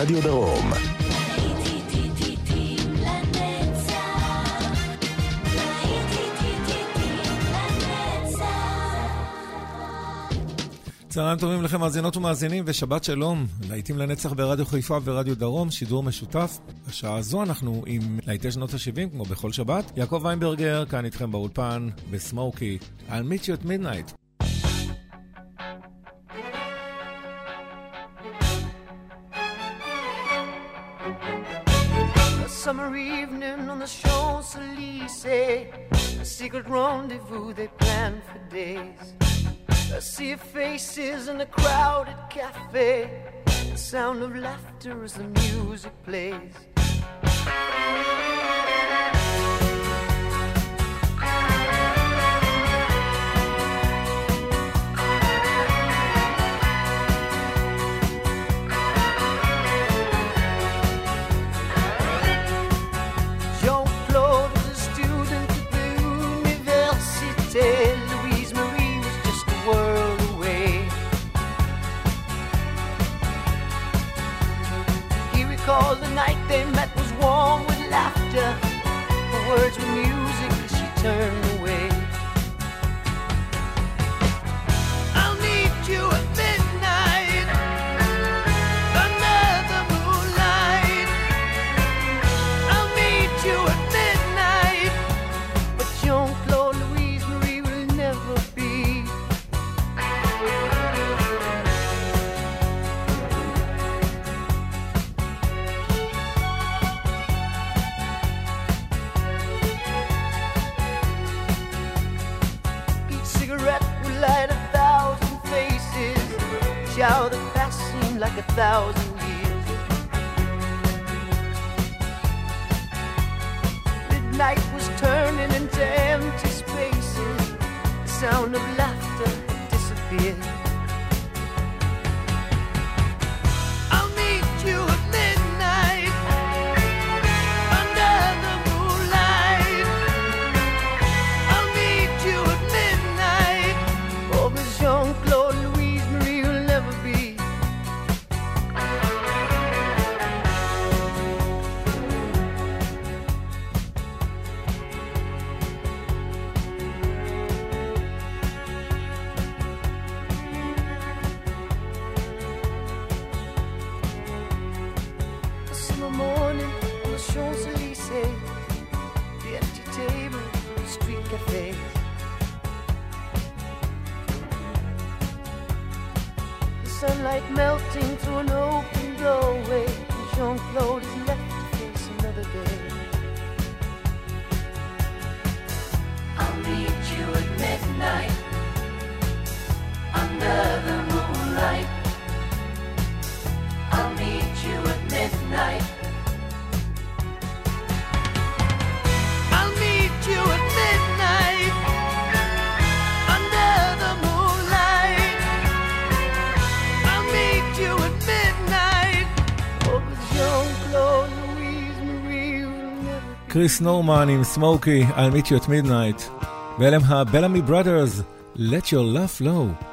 רדיו דרום. צהריים טובים לכם, מאזינות ומאזינים, ושבת שלום. להיטים לנצח ברדיו חיפה ורדיו דרום, שידור משותף. בשעה הזו אנחנו עם להיטי שנות ה-70, כמו בכל שבת. יעקב ויינברגר, כאן איתכם באולפן, בסמוקי, I'll meet you at midnight. summer evening on the Champs Elysees. A secret rendezvous they planned for days. I see faces in a crowded cafe. The sound of laughter as the music plays. like melting through an open doorway. Jean Claude קריס נורמן עם סמוקי, I'll meet you at midnight. ואלה הם הבלמי brothers, let your love flow.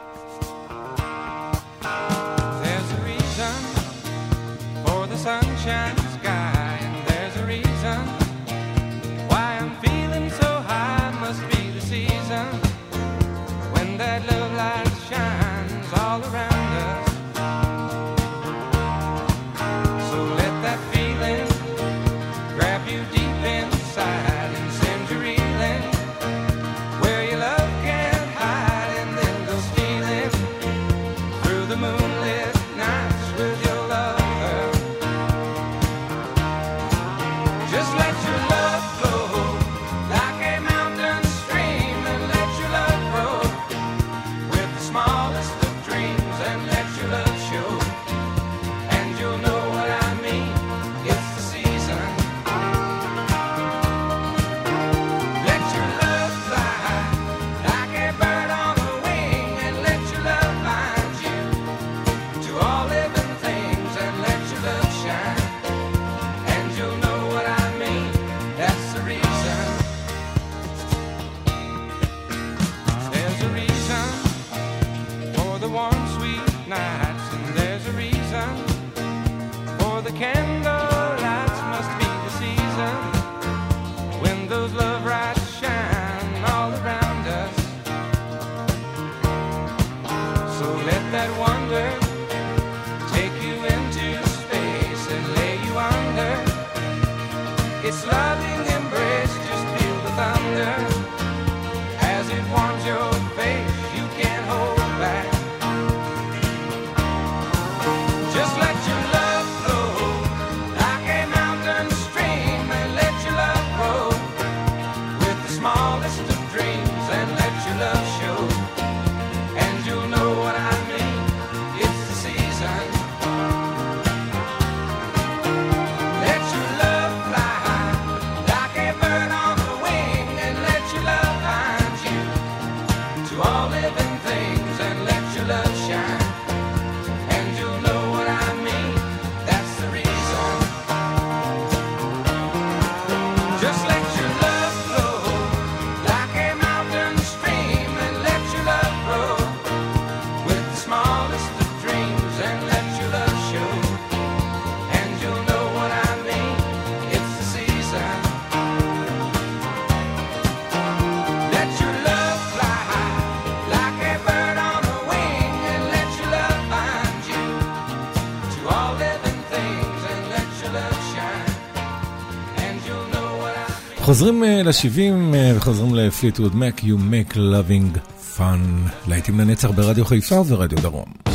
חוזרים אה, ל-70 אה, וחוזרים לפליטווד מק, You make loving fun, להיטים לנצח ברדיו חיפה וברדיו דרום.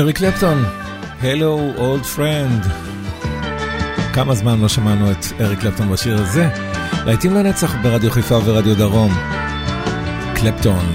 אריק קלפטון, Hello Old Friend. כמה זמן לא שמענו את אריק קלפטון בשיר הזה? להיטים לנצח ברדיו חיפה ורדיו דרום. קלפטון.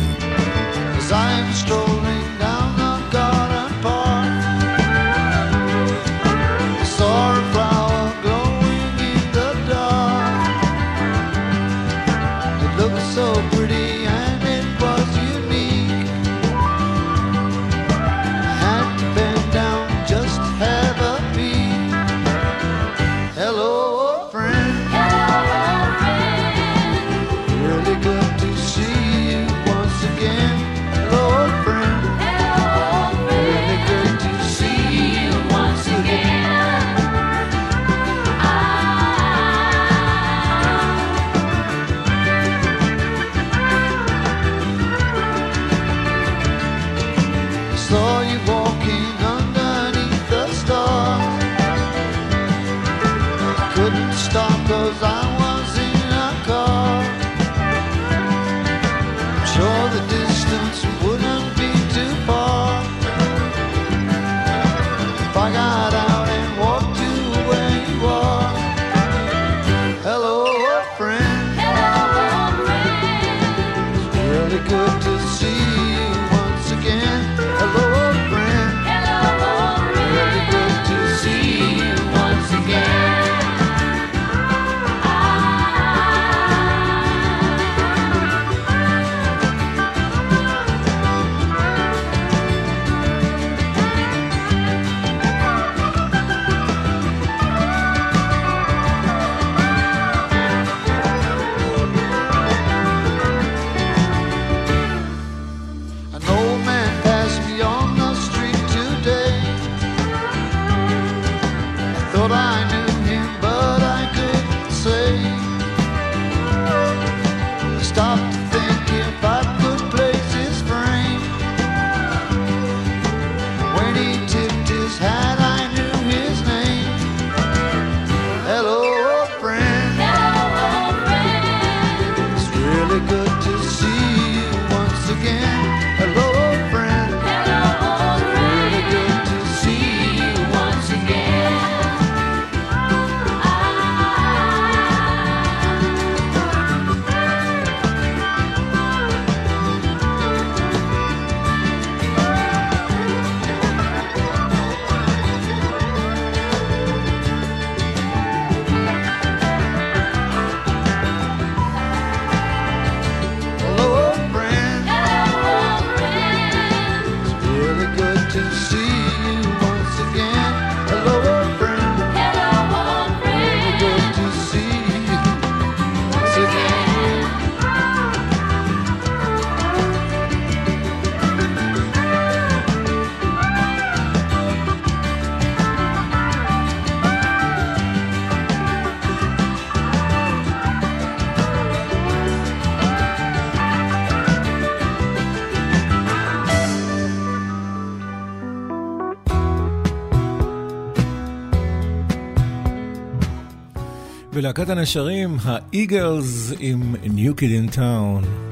להקת הנשרים, האיגלס עם New Kid in Town.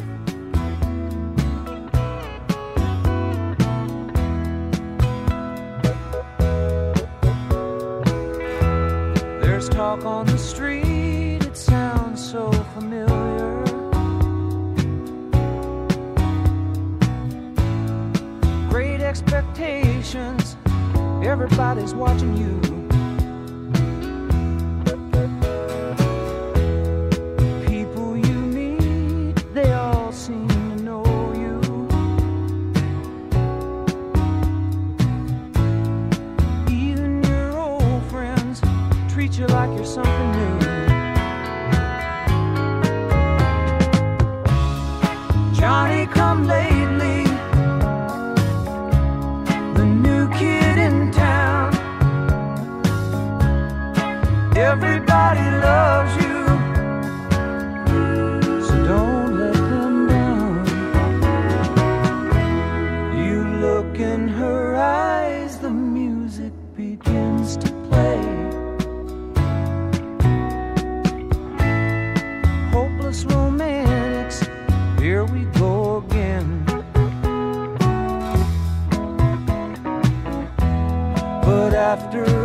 Everybody loves you. So don't let them down. You look in her eyes, the music begins to play. Hopeless romantics, here we go again. But after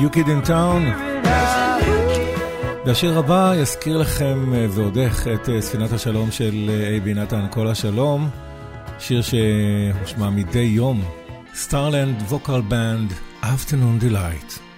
New Kid in Town. והשיר הבא יזכיר לכם אה, ועוד איך את אה, ספינת השלום של אה, אייבי נתן כל השלום, שיר שהושמע מדי יום, סטארלנד ווקל בנד, Afternoon Delight.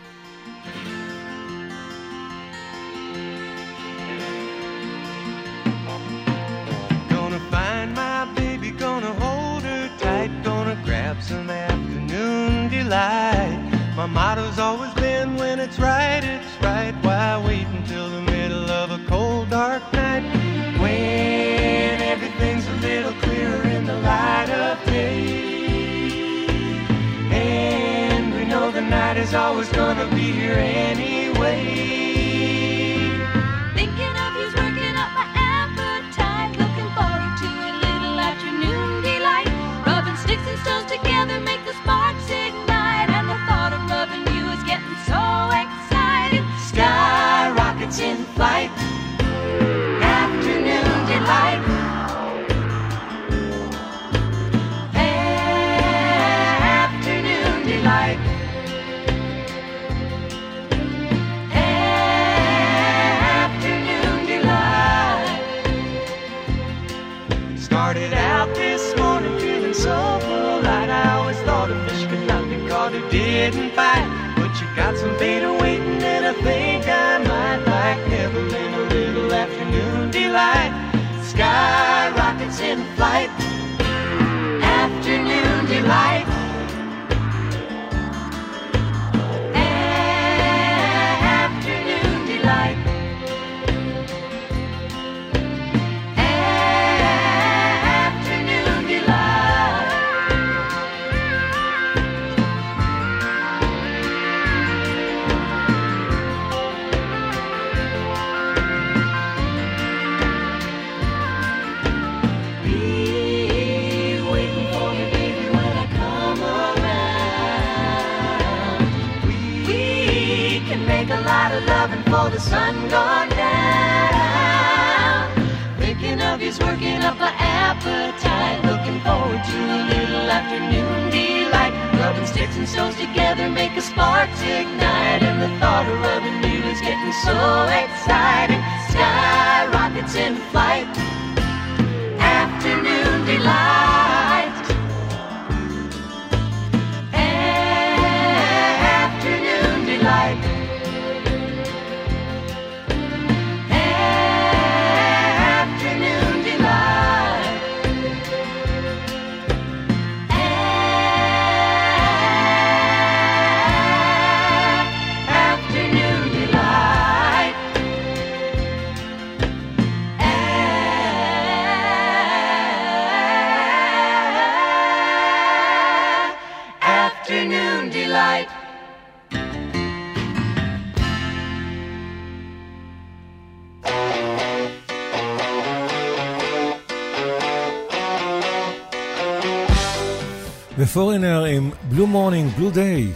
ופורינר עם בלו מורנינג, בלו דיי.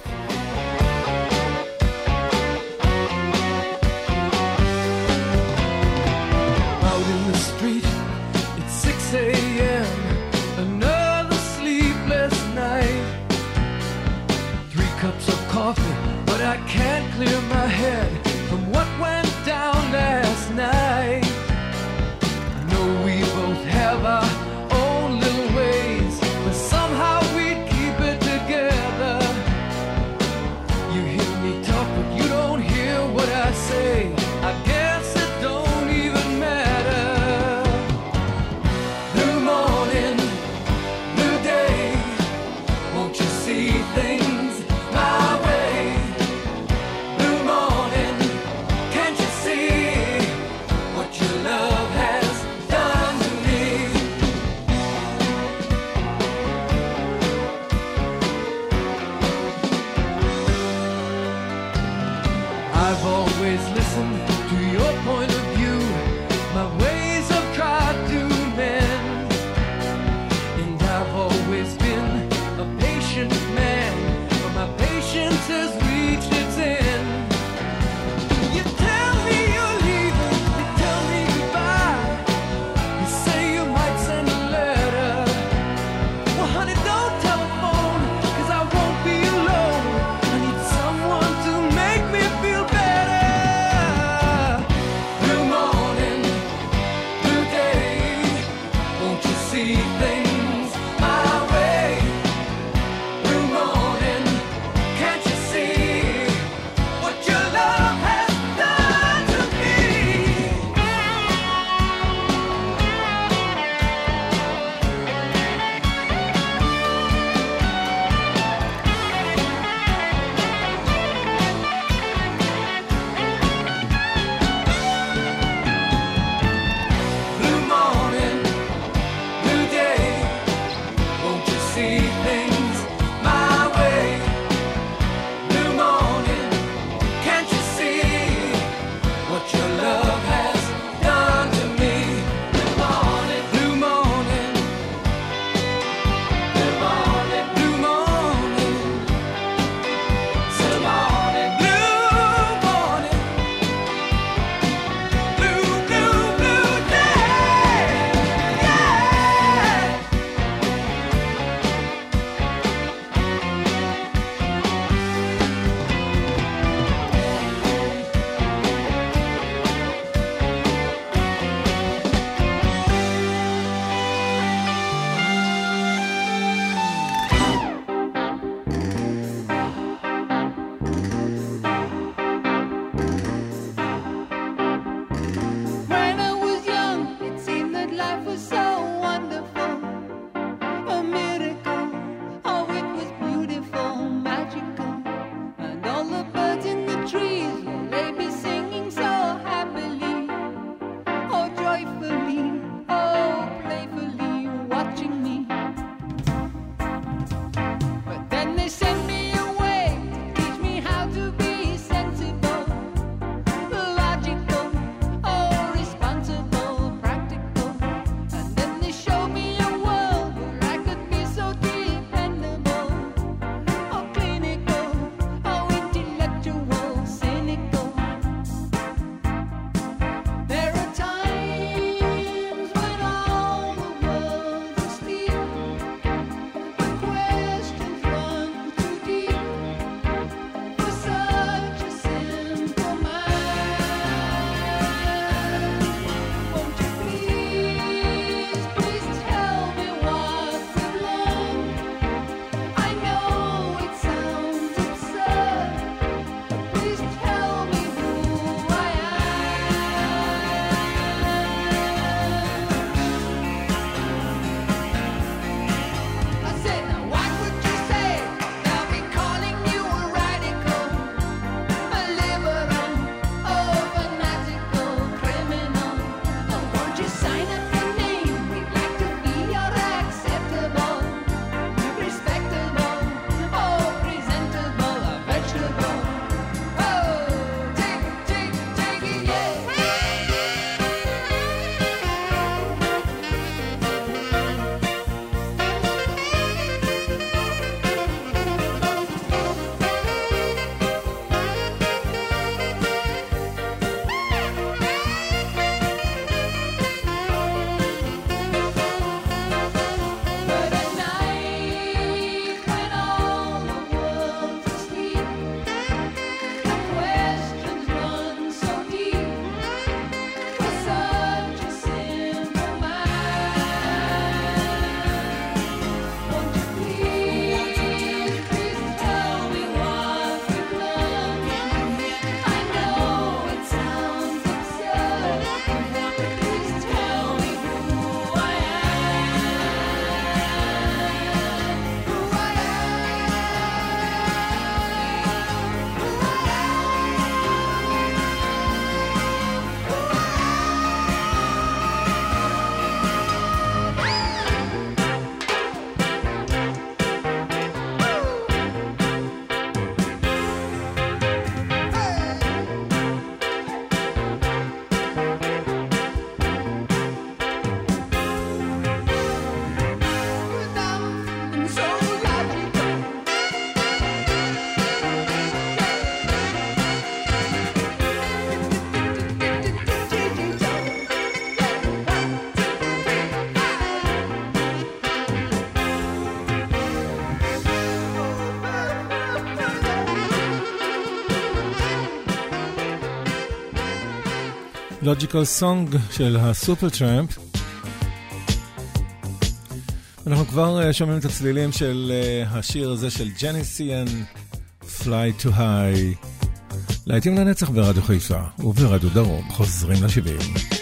see things. לוג'יקל סונג של הסופר טראמפ. אנחנו כבר uh, שומעים את הצלילים של uh, השיר הזה של ג'ניסיאן, Fly to High. להיטים לנצח ברדיו חיפה וברדיו דרום, חוזרים לשבעים.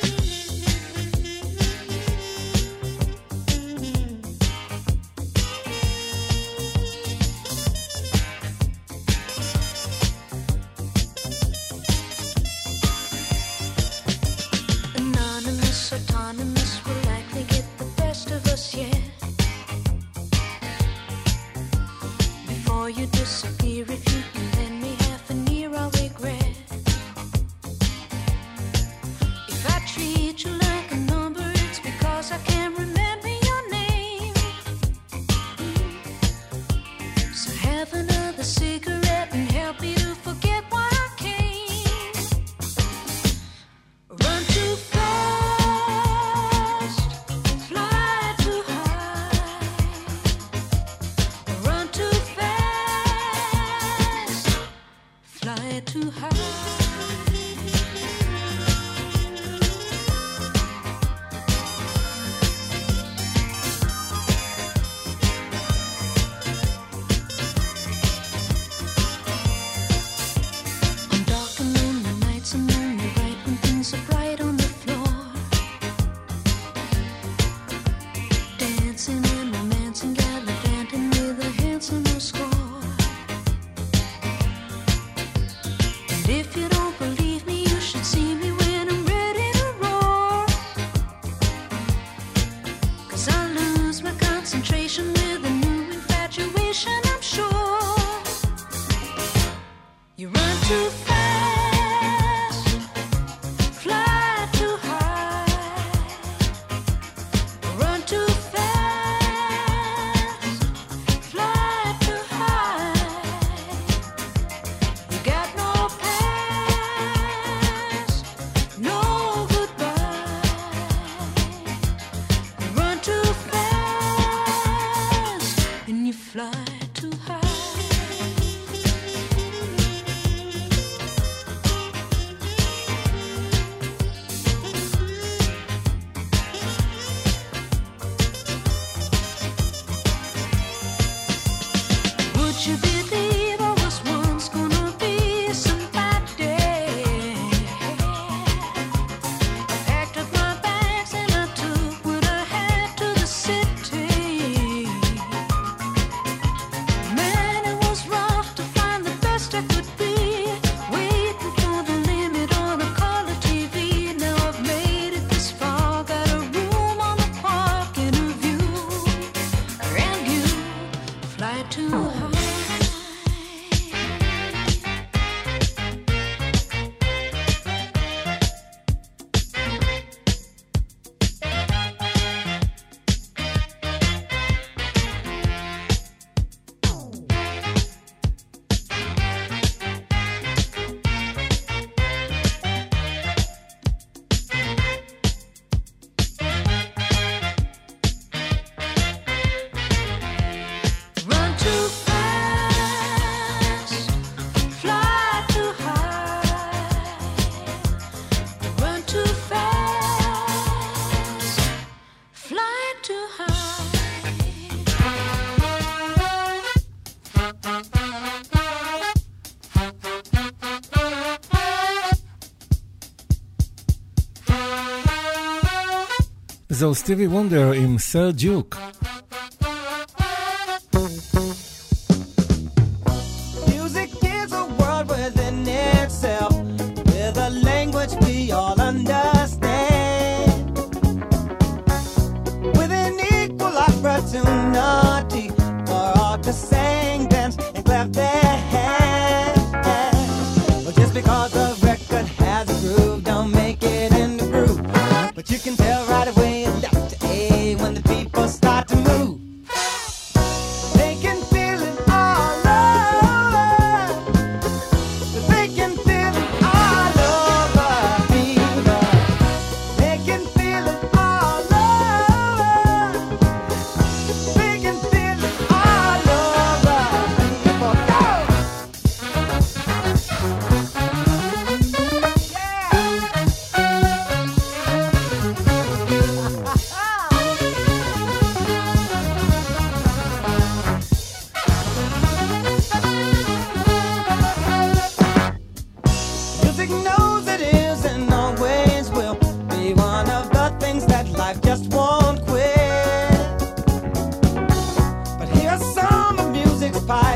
זהו סטיבי וונדר עם סר ג'וק.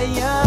Yeah.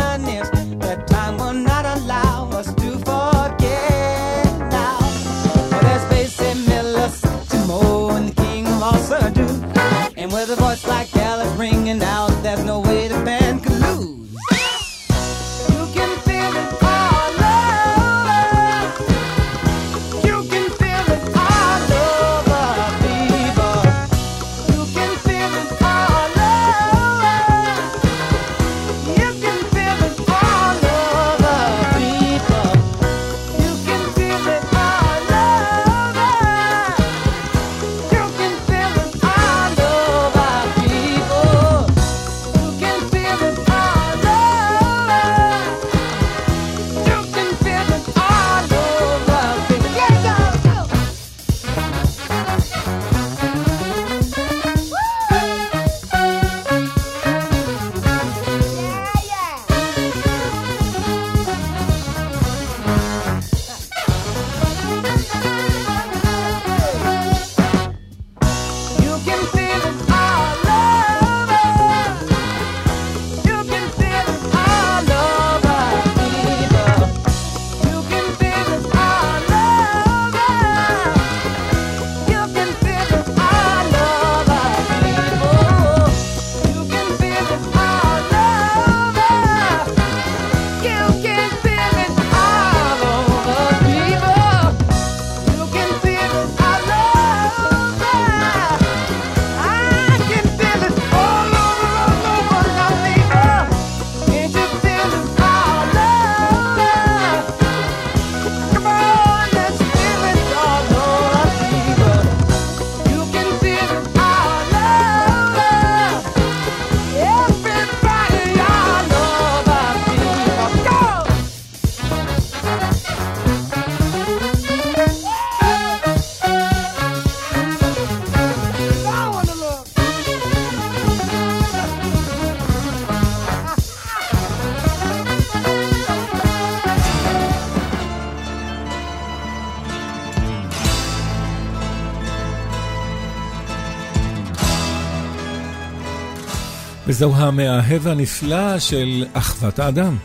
וזהו המאהב הנפלא של אחוות האדם.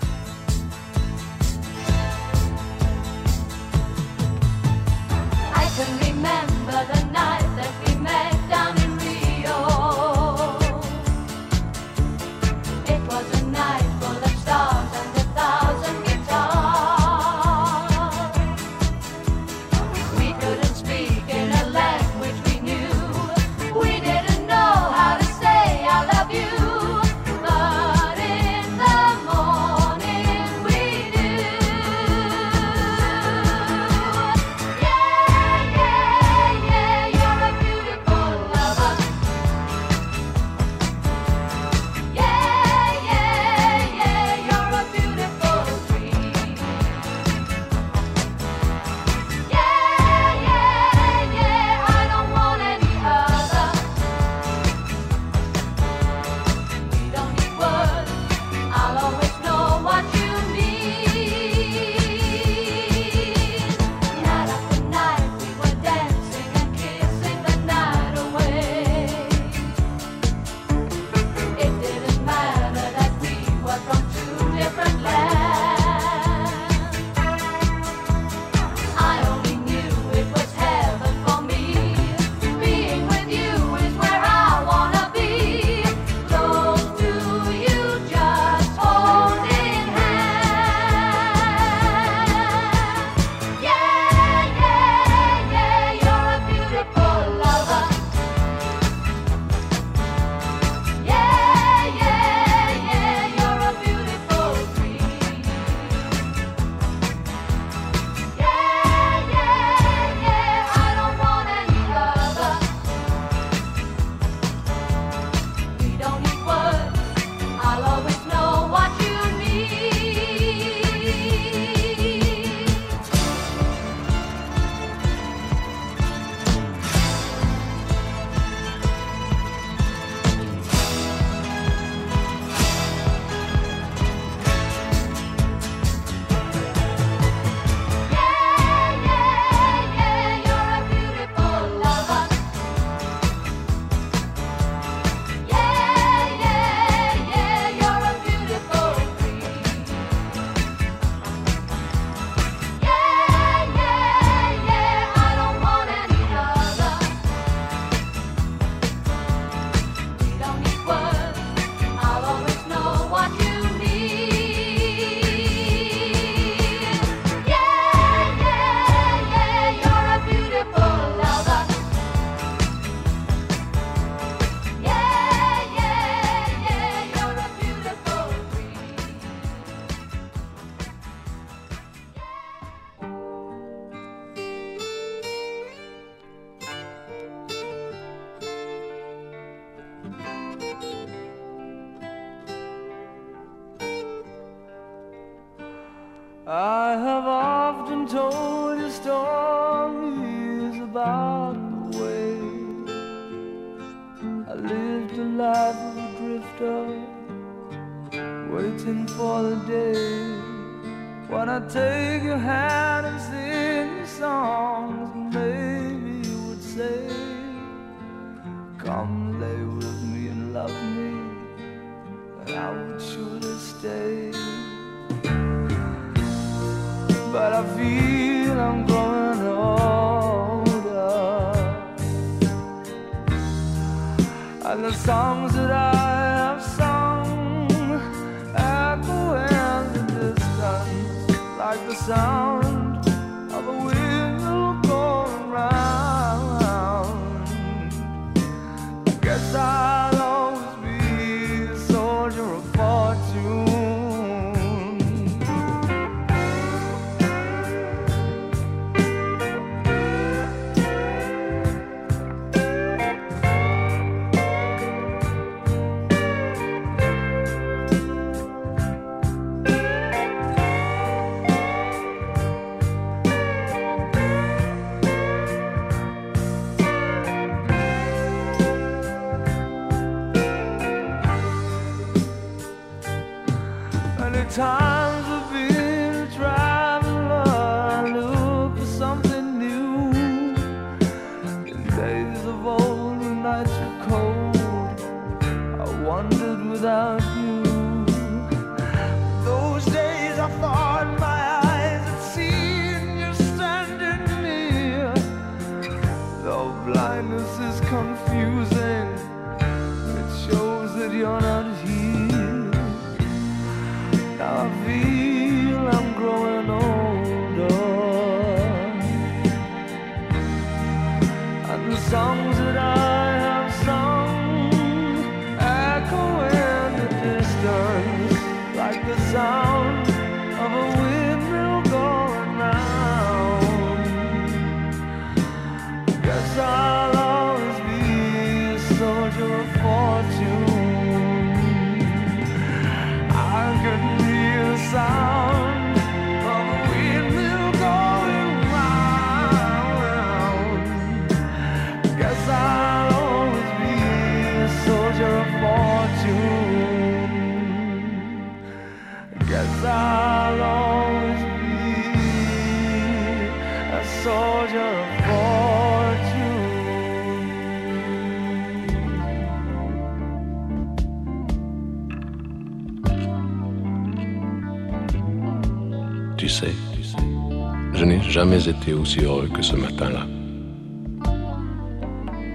Jamais été aussi heureux que ce matin-là.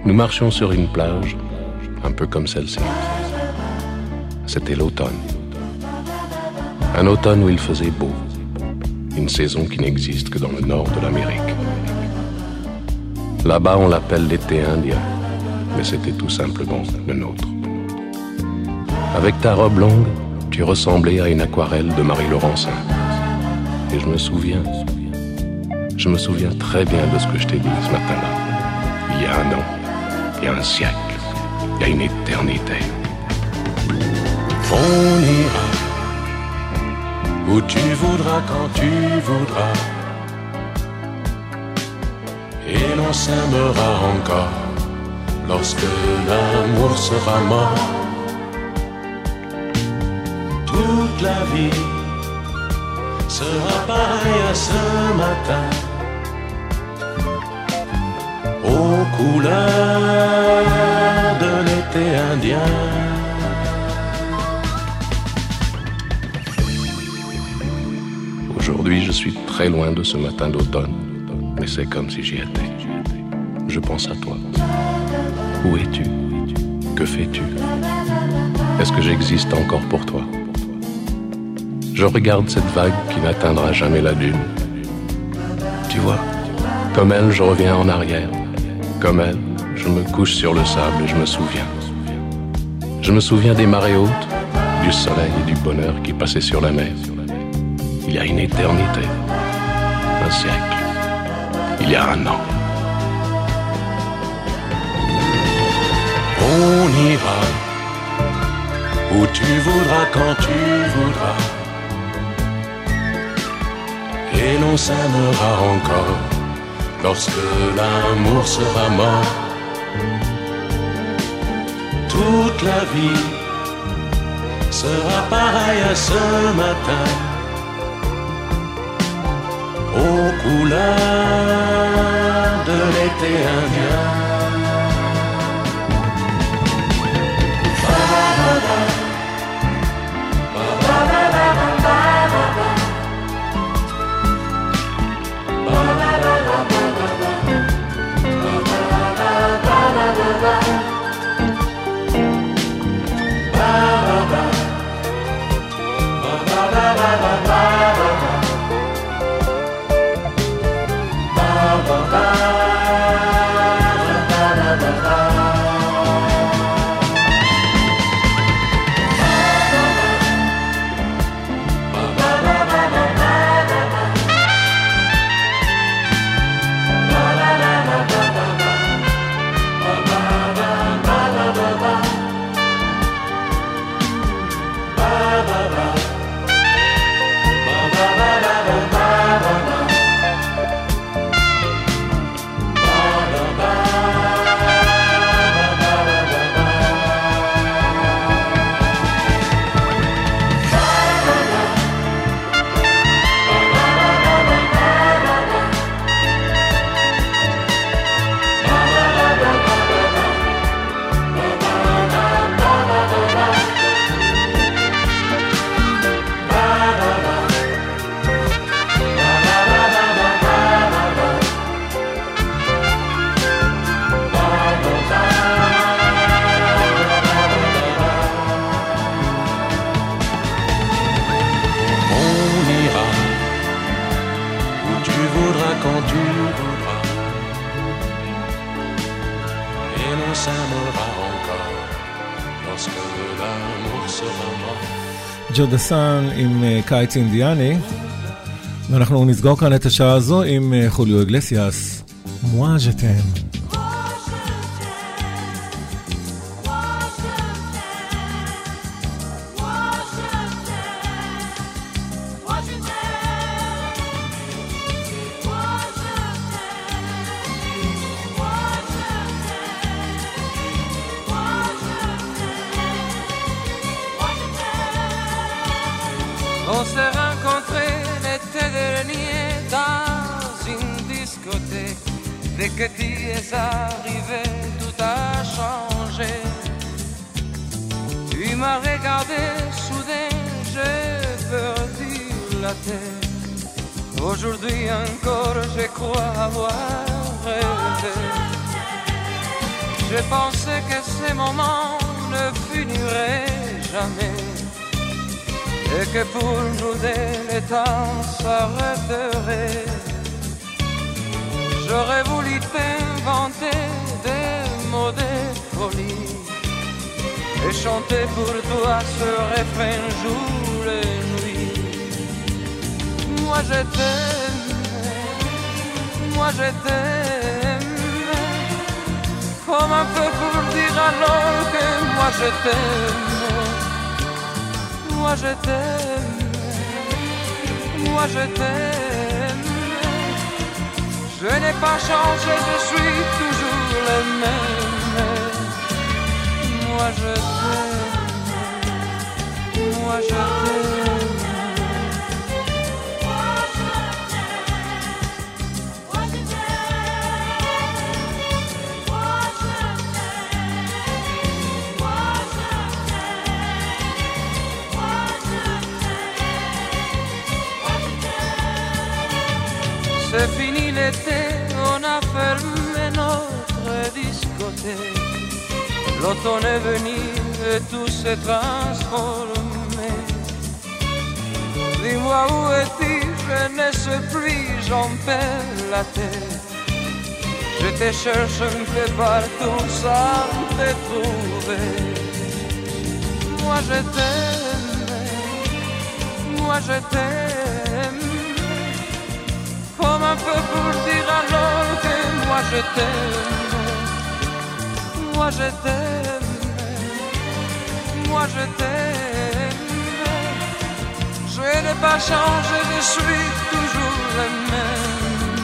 Nous marchions sur une plage, un peu comme celle-ci. C'était l'automne. Un automne où il faisait beau. Une saison qui n'existe que dans le nord de l'Amérique. Là-bas, on l'appelle l'été indien, mais c'était tout simplement le nôtre. Avec ta robe longue, tu ressemblais à une aquarelle de Marie Laurencin. Et je me souviens, je me souviens très bien de ce que je t'ai dit ce matin-là. Il y a un an, il y a un siècle, il y a une éternité. On ira où tu voudras quand tu voudras. Et l'on s'aimera encore lorsque l'amour sera mort. Toute la vie sera pareille à ce matin. Aux couleurs de l'été indien. Aujourd'hui, je suis très loin de ce matin d'automne, mais c'est comme si j'y étais. Je pense à toi. Où es-tu? Que fais-tu? Est-ce que j'existe encore pour toi? Je regarde cette vague qui n'atteindra jamais la dune. Tu vois, comme elle, je reviens en arrière. Comme elle, je me couche sur le sable et je me souviens. Je me souviens des marées hautes, du soleil et du bonheur qui passaient sur la mer. Il y a une éternité, un siècle, il y a un an. On ira où tu voudras quand tu voudras. Et l'on s'aimera encore lorsque l'amour sera mort. Toute la vie sera pareille à ce matin, aux couleurs de l'été indien. Roger the Sun עם אה, קיץ אינדיאני, ואנחנו נסגור כאן את השעה הזו עם אה, חוליו אגלסיאס, מואז'תם Dès que tu es arrivé, tout a changé. Tu m'as regardé, soudain j'ai perdu la tête. Aujourd'hui encore, je crois avoir rêvé. J'ai pensé que ces moments ne finiraient jamais. Et que pour nous deux, le temps s'arrêterait. J'aurais voulu t'inventer des mots de folie. Et chanter pour toi ce refrain jour et moi je t'aime, moi je t'aime, comme un peu pour dire alors que moi je t'aime, moi je t'aime, moi je t'aime, je n'ai pas changé, je suis toujours le même, moi je t'aime, moi je t'aime. C'est fini on a fermé notre discothèque. L'automne est venu et tout s'est transformé. Dis-moi où es-tu, je ne sais plus, j'en perds la tête. Je te cherche un peu partout sans te trouver. Moi je t'aime, moi je t'aime comme un peu pour dire alors que moi je t'aime, moi je t'aime, moi je t'aime. Je n'ai pas changé, je suis toujours le même.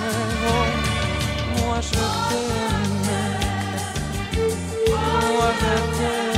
Moi je t'aime, moi je t'aime.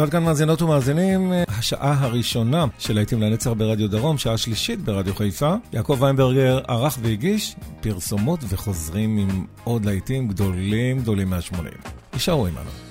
ועד כאן מאזינות ומאזינים, השעה הראשונה של להיטים לנצח ברדיו דרום, שעה שלישית ברדיו חיפה. יעקב ויינברגר ערך והגיש פרסומות וחוזרים עם עוד להיטים גדולים גדולים מה-80. יישארו עמנו.